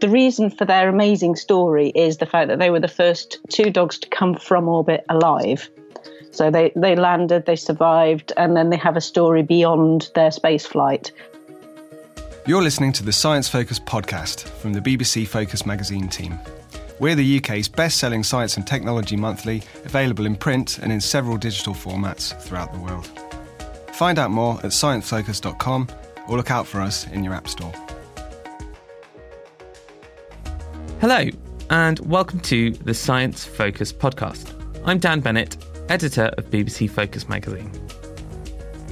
The reason for their amazing story is the fact that they were the first two dogs to come from orbit alive. So they, they landed, they survived, and then they have a story beyond their space flight. You're listening to the Science Focus podcast from the BBC Focus magazine team. We're the UK's best selling science and technology monthly, available in print and in several digital formats throughout the world. Find out more at sciencefocus.com or look out for us in your App Store. Hello, and welcome to the Science Focus podcast. I'm Dan Bennett, editor of BBC Focus magazine.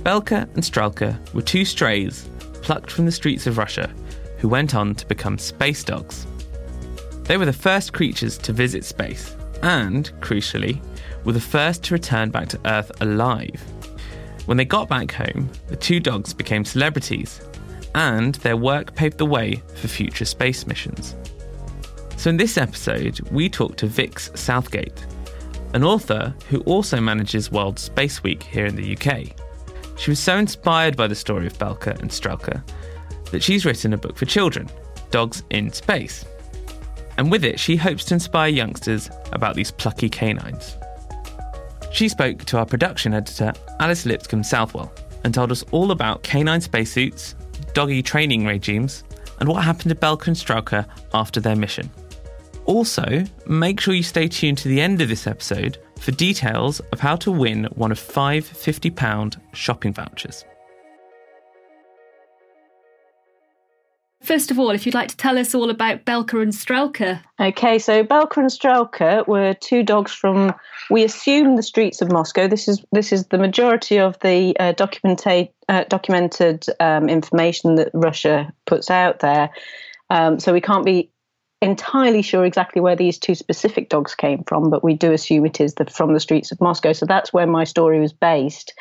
Belka and Strelka were two strays plucked from the streets of Russia who went on to become space dogs. They were the first creatures to visit space and, crucially, were the first to return back to Earth alive. When they got back home, the two dogs became celebrities, and their work paved the way for future space missions. So, in this episode, we talk to Vix Southgate, an author who also manages World Space Week here in the UK. She was so inspired by the story of Belka and Strelka that she's written a book for children, Dogs in Space. And with it, she hopes to inspire youngsters about these plucky canines. She spoke to our production editor, Alice Lipscomb Southwell, and told us all about canine spacesuits, doggy training regimes, and what happened to Belka and Strelka after their mission. Also, make sure you stay tuned to the end of this episode for details of how to win one of five £50 shopping vouchers. First of all, if you'd like to tell us all about Belka and Strelka. Okay, so Belka and Strelka were two dogs from, we assume, the streets of Moscow. This is this is the majority of the uh, documented uh, documented um, information that Russia puts out there. Um, so we can't be entirely sure exactly where these two specific dogs came from, but we do assume it is the, from the streets of Moscow. So that's where my story was based.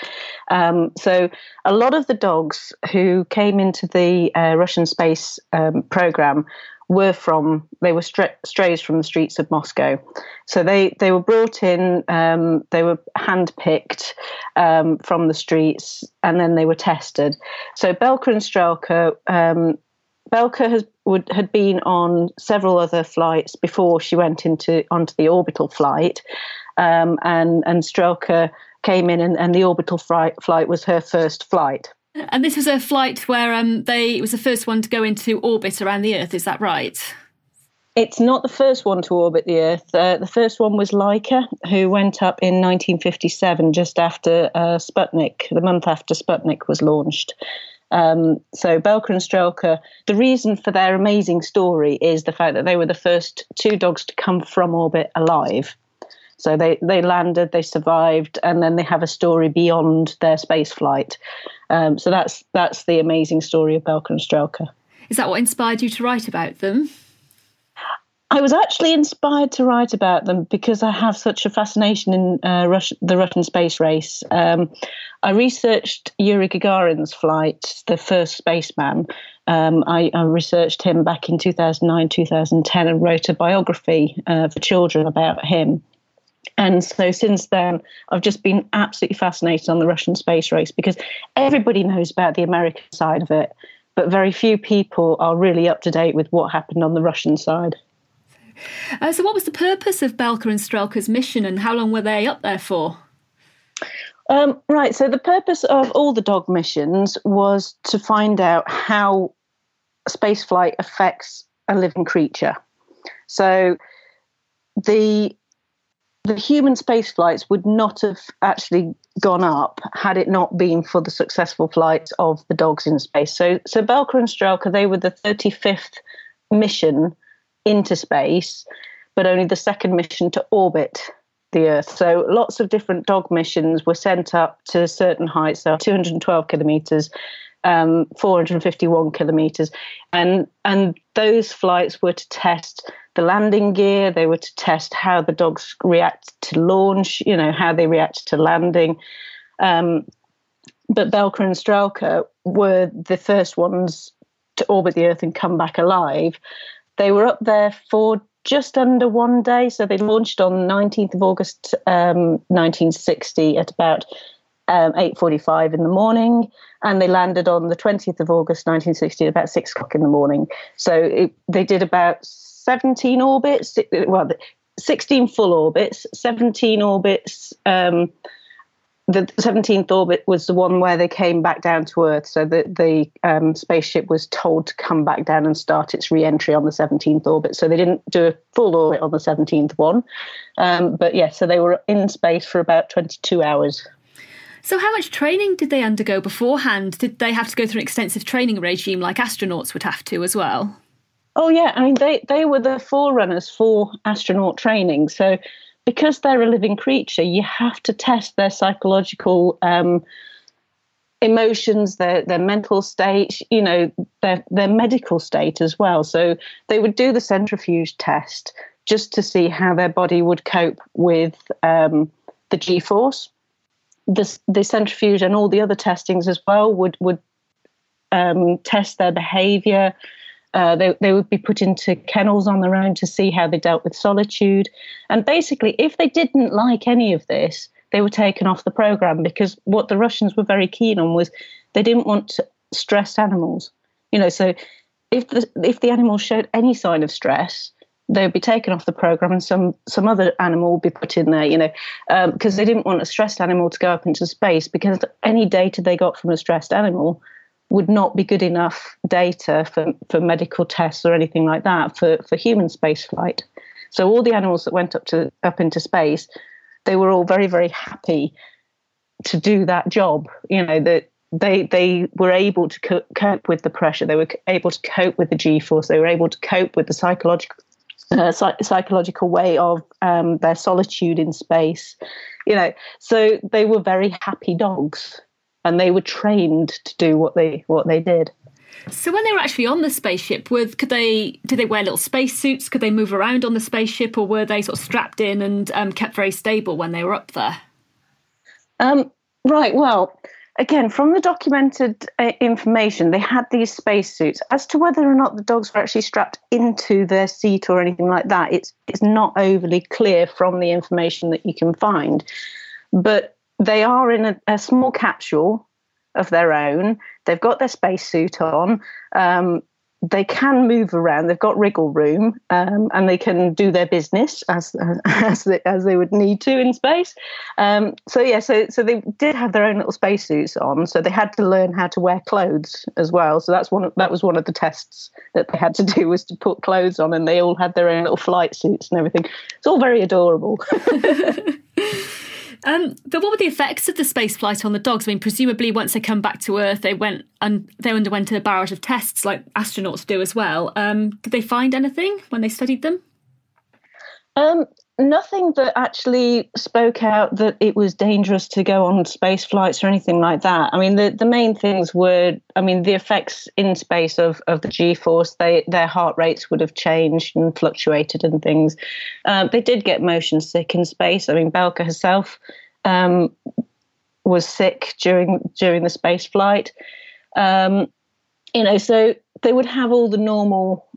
Um, so a lot of the dogs who came into the uh, Russian space um, program were from they were strays from the streets of Moscow. So they they were brought in, um, they were handpicked um, from the streets, and then they were tested. So Belka and Strelka um, Belka has would had been on several other flights before she went into onto the orbital flight, um, and and Strelka came in, and, and the orbital flight flight was her first flight. And this was a flight where um, they it was the first one to go into orbit around the Earth. Is that right? It's not the first one to orbit the Earth. Uh, the first one was Laika, who went up in 1957, just after uh, Sputnik, the month after Sputnik was launched. Um, so Belka and Strelka, the reason for their amazing story is the fact that they were the first two dogs to come from orbit alive. So they, they landed, they survived, and then they have a story beyond their space flight. Um, so that's that's the amazing story of Belka and Strelka. Is that what inspired you to write about them? I was actually inspired to write about them because I have such a fascination in uh, the Russian space race. Um, I researched Yuri Gagarin's flight, the first spaceman. Um, I, I, researched him back in 2009, 2010, and wrote a biography uh, for children about him. And so since then, I've just been absolutely fascinated on the Russian space race because everybody knows about the American side of it, but very few people are really up to date with what happened on the Russian side. Uh, so, what was the purpose of Belka and Strelka's mission, and how long were they up there for? Um, right. So, the purpose of all the dog missions was to find out how spaceflight affects a living creature. So, the the human space flights would not have actually gone up had it not been for the successful flights of the dogs in space. So, so Belka and Strelka, they were the 35th mission into space, but only the second mission to orbit the Earth. So lots of different dog missions were sent up to certain heights, so 212 kilometers, um, 451 kilometers, and and those flights were to test the landing gear. They were to test how the dogs react to launch, you know, how they react to landing. Um, but Belka and Strelka were the first ones to orbit the Earth and come back alive. They were up there for just under one day. So they launched on 19th of August, um, 1960 at about um, 8.45 in the morning. And they landed on the 20th of August, 1960 at about 6 o'clock in the morning. So it, they did about 17 orbits, well, 16 full orbits, 17 orbits um, the 17th orbit was the one where they came back down to Earth. So the, the um, spaceship was told to come back down and start its re entry on the 17th orbit. So they didn't do a full orbit on the 17th one. Um, but yeah, so they were in space for about 22 hours. So, how much training did they undergo beforehand? Did they have to go through an extensive training regime like astronauts would have to as well? Oh, yeah. I mean, they, they were the forerunners for astronaut training. So, because they're a living creature, you have to test their psychological um, emotions, their their mental state, you know, their their medical state as well. So they would do the centrifuge test just to see how their body would cope with um, the G force. The, the centrifuge and all the other testings as well would would um, test their behavior, uh, they, they would be put into kennels on their own to see how they dealt with solitude. And basically, if they didn't like any of this, they were taken off the program because what the Russians were very keen on was they didn't want stressed animals. You know, so if the if the animals showed any sign of stress, they would be taken off the program and some some other animal would be put in there. You know, because um, they didn't want a stressed animal to go up into space because any data they got from a stressed animal would not be good enough data for, for medical tests or anything like that for, for human spaceflight. So all the animals that went up to up into space, they were all very very happy to do that job. You know that they they were able to co- cope with the pressure. They were able to cope with the G force. They were able to cope with the psychological uh, psych- psychological way of um, their solitude in space. You know, so they were very happy dogs and they were trained to do what they what they did. So when they were actually on the spaceship, with could they did they wear little spacesuits? Could they move around on the spaceship, or were they sort of strapped in and um, kept very stable when they were up there? Um, right. Well, again, from the documented uh, information, they had these spacesuits. As to whether or not the dogs were actually strapped into their seat or anything like that, it's it's not overly clear from the information that you can find. But they are in a, a small capsule of their own. They've got their spacesuit on. Um, they can move around. They've got wriggle room, um, and they can do their business as as they, as they would need to in space. Um, so yeah, so so they did have their own little spacesuits on. So they had to learn how to wear clothes as well. So that's one of, that was one of the tests that they had to do was to put clothes on, and they all had their own little flight suits and everything. It's all very adorable. Um, but what were the effects of the space flight on the dogs? I mean, presumably once they come back to Earth, they went and they underwent a barrage of tests like astronauts do as well. Um, did they find anything when they studied them? Um, nothing that actually spoke out that it was dangerous to go on space flights or anything like that. I mean, the, the main things were, I mean, the effects in space of, of the G force, they their heart rates would have changed and fluctuated and things. Um, they did get motion sick in space. I mean, Belka herself um, was sick during during the space flight. Um, you know, so they would have all the normal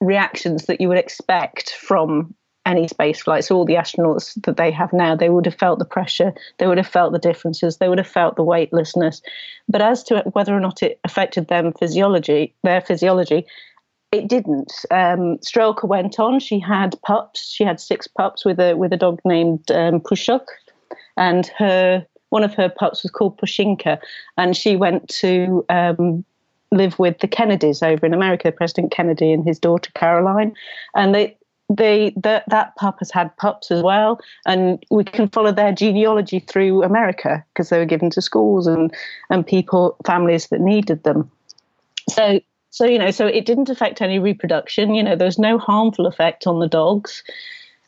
reactions that you would expect from any space flights, all the astronauts that they have now, they would have felt the pressure, they would have felt the differences, they would have felt the weightlessness. But as to whether or not it affected them physiology, their physiology, it didn't. Um, Strelka went on. She had pups. She had six pups with a with a dog named um, Pushok, and her one of her pups was called Pushinka, and she went to um, live with the Kennedys over in America, President Kennedy and his daughter Caroline, and they they that that pup has had pups as well, and we can follow their genealogy through America because they were given to schools and and people families that needed them. So so you know so it didn't affect any reproduction. You know there's no harmful effect on the dogs.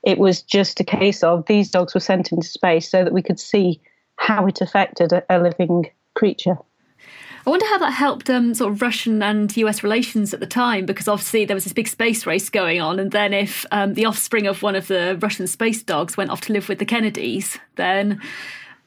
It was just a case of these dogs were sent into space so that we could see how it affected a, a living creature. I wonder how that helped um, sort of Russian and US relations at the time, because obviously there was this big space race going on. And then if um, the offspring of one of the Russian space dogs went off to live with the Kennedys, then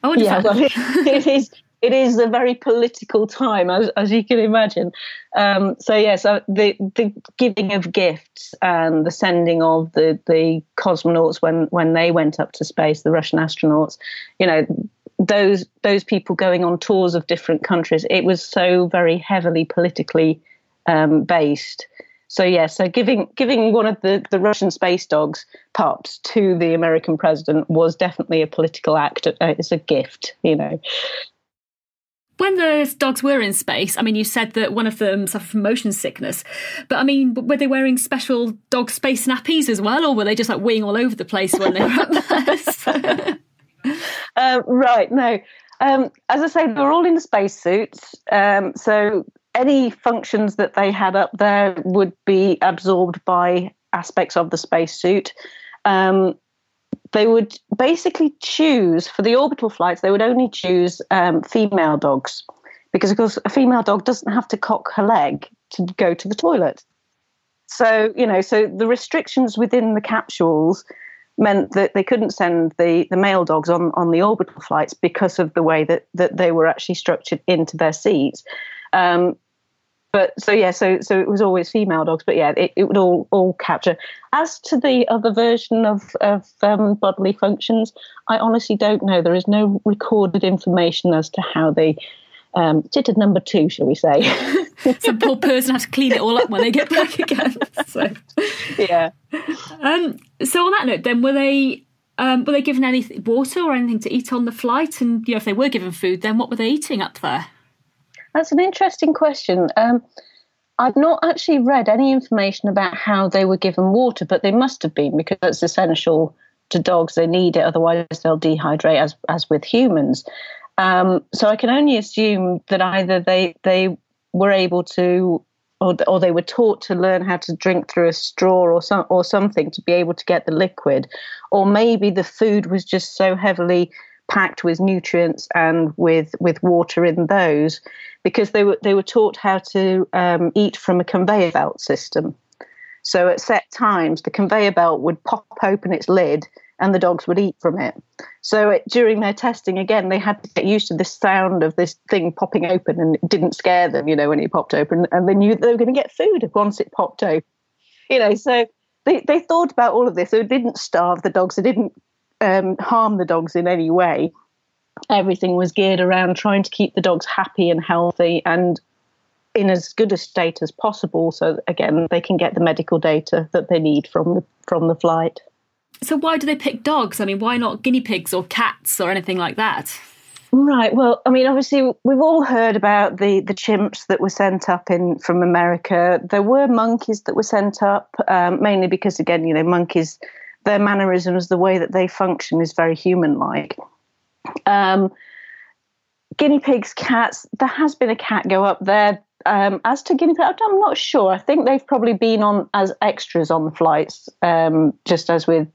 I wonder. Yeah, well, it is. It is a very political time, as, as you can imagine. Um, so yes, yeah, so the the giving of gifts and the sending of the the cosmonauts when when they went up to space, the Russian astronauts, you know, those those people going on tours of different countries. It was so very heavily politically um, based. So yeah, so giving giving one of the, the Russian space dogs pups to the American president was definitely a political act. Uh, it's a gift, you know. When the dogs were in space, I mean, you said that one of them suffered from motion sickness, but I mean, were they wearing special dog space nappies as well, or were they just like weeing all over the place when they were up there? uh, right, no. Um, as I say, they were all in spacesuits. Um, so any functions that they had up there would be absorbed by aspects of the spacesuit. Um, they would basically choose for the orbital flights, they would only choose um, female dogs because, of course, a female dog doesn't have to cock her leg to go to the toilet. So, you know, so the restrictions within the capsules meant that they couldn't send the, the male dogs on, on the orbital flights because of the way that, that they were actually structured into their seats. Um, but so yeah, so so it was always female dogs, but yeah, it, it would all all capture. As to the other version of of um, bodily functions, I honestly don't know. There is no recorded information as to how they um, number two, shall we say? Some poor person has to clean it all up when they get back again. So, yeah. Um, so on that note, then were they um, were they given any water or anything to eat on the flight? And you know, if they were given food, then what were they eating up there? That's an interesting question. Um, I've not actually read any information about how they were given water, but they must have been because it's essential to dogs. They need it, otherwise they'll dehydrate, as as with humans. Um, so I can only assume that either they they were able to, or, or they were taught to learn how to drink through a straw or some or something to be able to get the liquid, or maybe the food was just so heavily packed with nutrients and with with water in those, because they were they were taught how to um, eat from a conveyor belt system. So at set times, the conveyor belt would pop open its lid and the dogs would eat from it. So it, during their testing, again, they had to get used to the sound of this thing popping open, and it didn't scare them, you know, when it popped open, and they knew they were going to get food once it popped open. You know, so they they thought about all of this. So it didn't starve the dogs. It didn't um, harm the dogs in any way. Everything was geared around trying to keep the dogs happy and healthy and in as good a state as possible. So again, they can get the medical data that they need from the from the flight. So why do they pick dogs? I mean, why not guinea pigs or cats or anything like that? Right. Well, I mean, obviously, we've all heard about the the chimps that were sent up in from America. There were monkeys that were sent up, um, mainly because, again, you know, monkeys, their mannerisms, the way that they function, is very human-like. Um, guinea pigs, cats. There has been a cat go up there. Um, as to guinea pigs, I'm not sure. I think they've probably been on as extras on the flights, um, just as with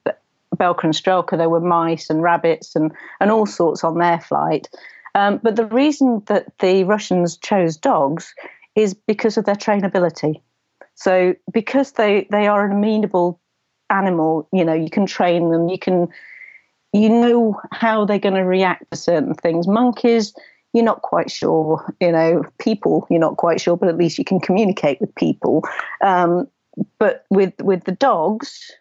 Belka and Strelka, there were mice and rabbits and, and all sorts on their flight. Um, but the reason that the Russians chose dogs is because of their trainability. So because they, they are an amenable animal, you know, you can train them, you can you know how they're going to react to certain things. Monkeys, you're not quite sure. You know, people, you're not quite sure, but at least you can communicate with people. Um, but with with the dogs,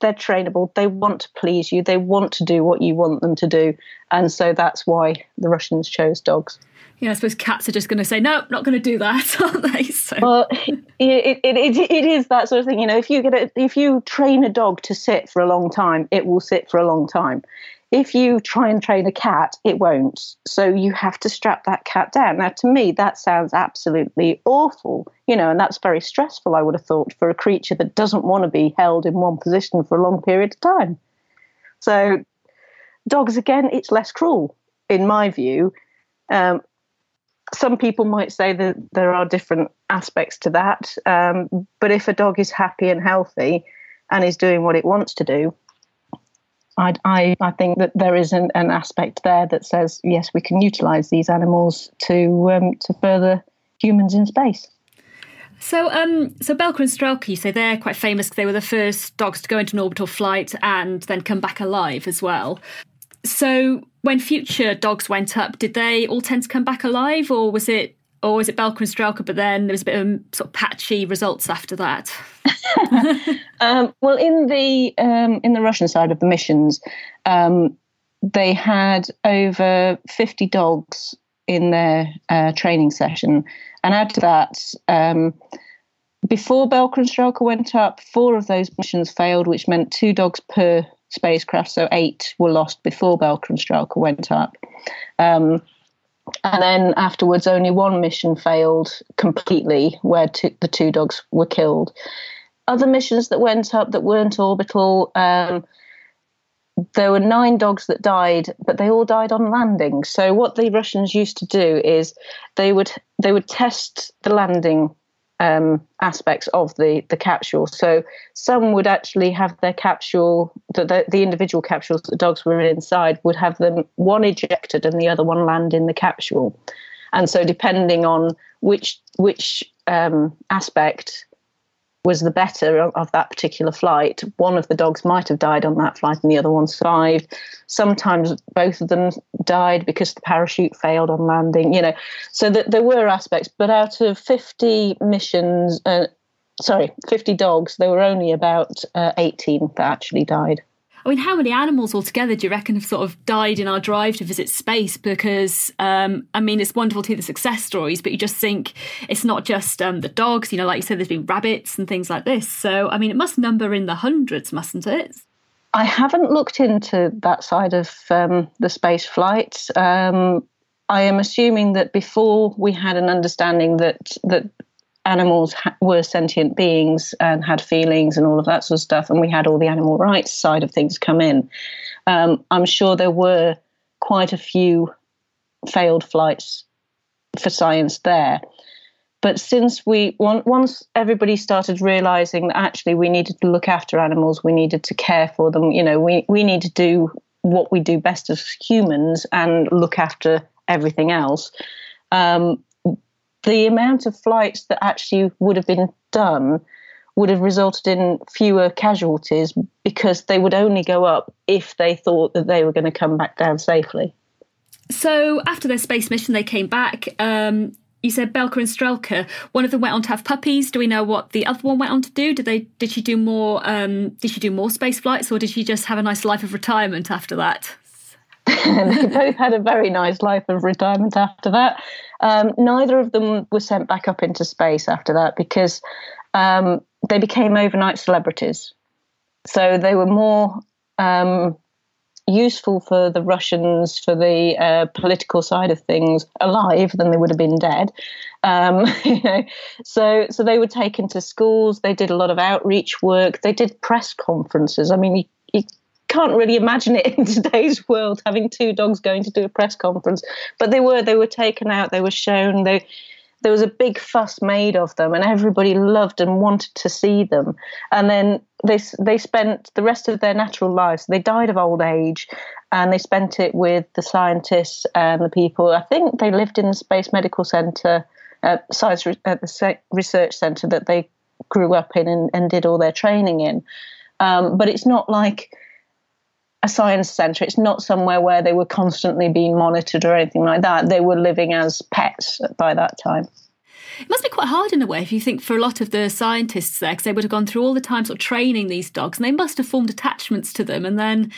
they're trainable. They want to please you. They want to do what you want them to do, and so that's why the Russians chose dogs. Yeah, I suppose cats are just going to say no, not going to do that, aren't they? So. Well, it, it, it, it is that sort of thing. You know, if you get a, if you train a dog to sit for a long time, it will sit for a long time if you try and train a cat, it won't. So you have to strap that cat down. Now, to me, that sounds absolutely awful, you know, and that's very stressful, I would have thought, for a creature that doesn't want to be held in one position for a long period of time. So, dogs, again, it's less cruel, in my view. Um, some people might say that there are different aspects to that, um, but if a dog is happy and healthy and is doing what it wants to do, I, I, I, think that there is an, an, aspect there that says yes, we can utilize these animals to um, to further humans in space. So, um, so Belka and Strelka, you say they're quite famous they were the first dogs to go into an orbital flight and then come back alive as well. So, when future dogs went up, did they all tend to come back alive, or was it or was it Belka and Strelka? But then there was a bit of sort of patchy results after that. um, well, in the um, in the Russian side of the missions, um, they had over fifty dogs in their uh, training session, and add to that. Um, before Belka and Strelka went up, four of those missions failed, which meant two dogs per spacecraft, so eight were lost before Belka and Strelka went up. Um, and then afterwards, only one mission failed completely, where two, the two dogs were killed. Other missions that went up that weren't orbital, um, there were nine dogs that died, but they all died on landing. So what the Russians used to do is they would they would test the landing um, aspects of the the capsule. So some would actually have their capsule, the, the, the individual capsules that the dogs were inside would have them one ejected and the other one land in the capsule. And so depending on which which um, aspect was the better of, that particular flight. One of the dogs might have died on that flight and the other one survived. Sometimes both of them died because the parachute failed on landing, you know. So that there were aspects, but out of 50 missions, uh, sorry, 50 dogs, there were only about uh, 18 that actually died. I mean, how many animals altogether do you reckon have sort of died in our drive to visit space? Because, um, I mean, it's wonderful to hear the success stories, but you just think it's not just um, the dogs, you know, like you said, there's been rabbits and things like this. So, I mean, it must number in the hundreds, mustn't it? I haven't looked into that side of um, the space flights. Um, I am assuming that before we had an understanding that that animals ha- were sentient beings and had feelings and all of that sort of stuff, and we had all the animal rights side of things come in. Um, I'm sure there were quite a few failed flights for science there. But since we once everybody started realizing that actually we needed to look after animals, we needed to care for them. You know, we we need to do what we do best as humans and look after everything else. Um, the amount of flights that actually would have been done would have resulted in fewer casualties because they would only go up if they thought that they were going to come back down safely. So after their space mission, they came back. Um, you said Belka and Strelka. One of them went on to have puppies. Do we know what the other one went on to do? Did they? Did she do more? Um, did she do more space flights, or did she just have a nice life of retirement after that? they both had a very nice life of retirement after that. Um, neither of them were sent back up into space after that because um, they became overnight celebrities. So they were more um, useful for the Russians for the uh, political side of things alive than they would have been dead. Um, you know, so so they were taken to schools. They did a lot of outreach work. They did press conferences. I mean, you, can't really imagine it in today's world having two dogs going to do a press conference. But they were they were taken out, they were shown, they there was a big fuss made of them, and everybody loved and wanted to see them. And then they they spent the rest of their natural lives. They died of old age, and they spent it with the scientists and the people. I think they lived in the Space Medical Center, uh, Science at the Research Center that they grew up in and, and did all their training in. Um, but it's not like a science center. It's not somewhere where they were constantly being monitored or anything like that. They were living as pets by that time. It must be quite hard in a way if you think for a lot of the scientists there, because they would have gone through all the time sort of training these dogs, and they must have formed attachments to them. And then,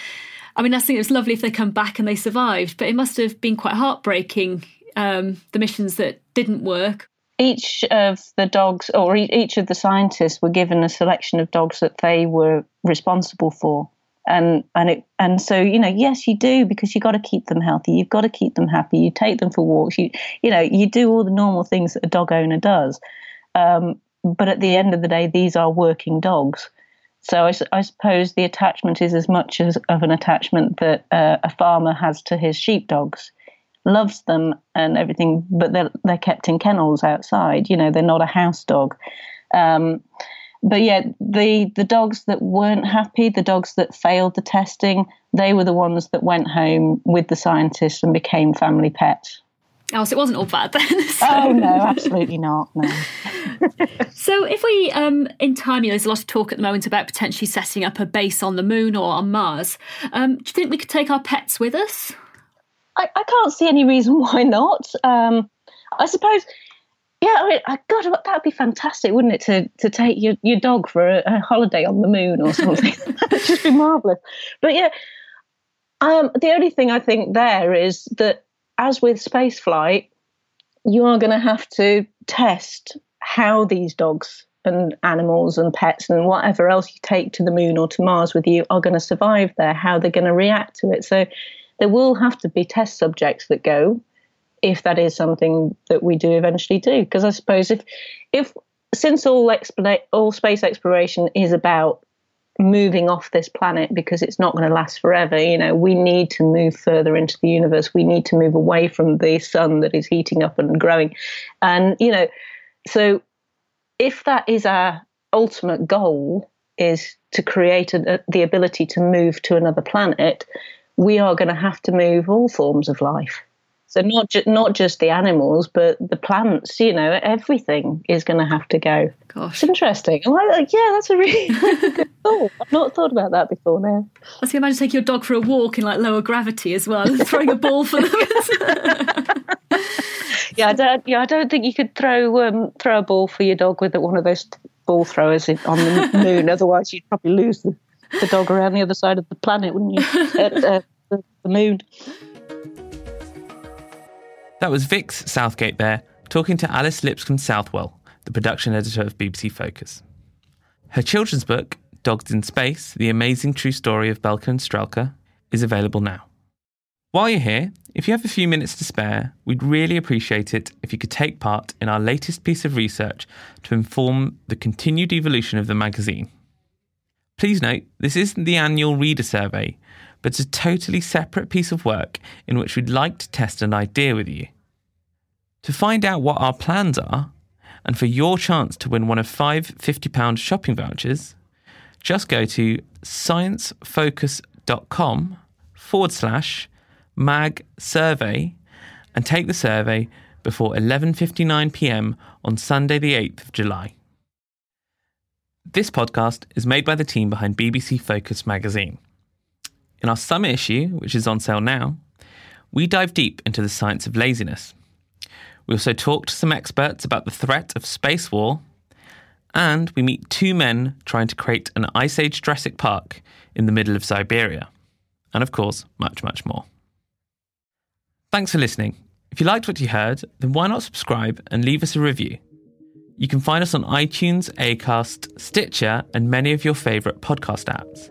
I mean, I think it was lovely if they come back and they survived, but it must have been quite heartbreaking um, the missions that didn't work. Each of the dogs, or each of the scientists, were given a selection of dogs that they were responsible for and and it and so you know yes you do because you got to keep them healthy. You've got to keep them happy. You take them for walks. You you know you do all the normal things that a dog owner does. Um, but at the end of the day these are working dogs. So I, I suppose the attachment is as much as of an attachment that uh, a farmer has to his sheepdogs. Loves them and everything but they're they're kept in kennels outside. You know they're not a house dog. Um, but yeah, the the dogs that weren't happy, the dogs that failed the testing, they were the ones that went home with the scientists and became family pets. Oh, so it wasn't all bad then. So. Oh no, absolutely not. No. so if we, um, in time, you know, there's a lot of talk at the moment about potentially setting up a base on the moon or on Mars. Um, do you think we could take our pets with us? I, I can't see any reason why not. Um, I suppose yeah, I mean, God, that'd be fantastic, wouldn't it? To to take your, your dog for a, a holiday on the moon or something. That'd just be marvelous. But yeah, um, the only thing I think there is that, as with space flight, you are going to have to test how these dogs and animals and pets and whatever else you take to the moon or to Mars with you are going to survive there, how they're going to react to it. So there will have to be test subjects that go if that is something that we do eventually do. Because I suppose if if since all expla- all space exploration is about moving off this planet because it's not going to last forever, you know, we need to move further into the universe. We need to move away from the sun that is heating up and growing, and you know, so if that is our ultimate goal is to create a, the ability to move to another planet, we are going to have to move all forms of life. So not ju- not just the animals, but the plants. You know, everything is going to have to go. Gosh, it's interesting. I'm like, yeah, that's a really, good thought. I've not thought about that before now. I can imagine taking your dog for a walk in like lower gravity as well, and throwing a ball for them. yeah, I don't. Yeah, I don't think you could throw um, throw a ball for your dog with one of those ball throwers on the moon. Otherwise, you'd probably lose the, the, dog around the other side of the planet, wouldn't you? At, uh, the, the moon. That was Vix Southgate there, talking to Alice Lipscomb Southwell, the production editor of BBC Focus. Her children's book, Dogs in Space The Amazing True Story of Belka and Strelka, is available now. While you're here, if you have a few minutes to spare, we'd really appreciate it if you could take part in our latest piece of research to inform the continued evolution of the magazine. Please note, this isn't the annual reader survey, but it's a totally separate piece of work in which we'd like to test an idea with you. To find out what our plans are, and for your chance to win one of five £50 shopping vouchers, just go to sciencefocus.com forward slash mag survey and take the survey before 11:59 p.m. on Sunday the 8th of July. This podcast is made by the team behind BBC Focus magazine. In our summer issue, which is on sale now, we dive deep into the science of laziness. We also talk to some experts about the threat of space war, and we meet two men trying to create an Ice Age Jurassic Park in the middle of Siberia. And of course, much, much more. Thanks for listening. If you liked what you heard, then why not subscribe and leave us a review? You can find us on iTunes, Acast, Stitcher, and many of your favourite podcast apps.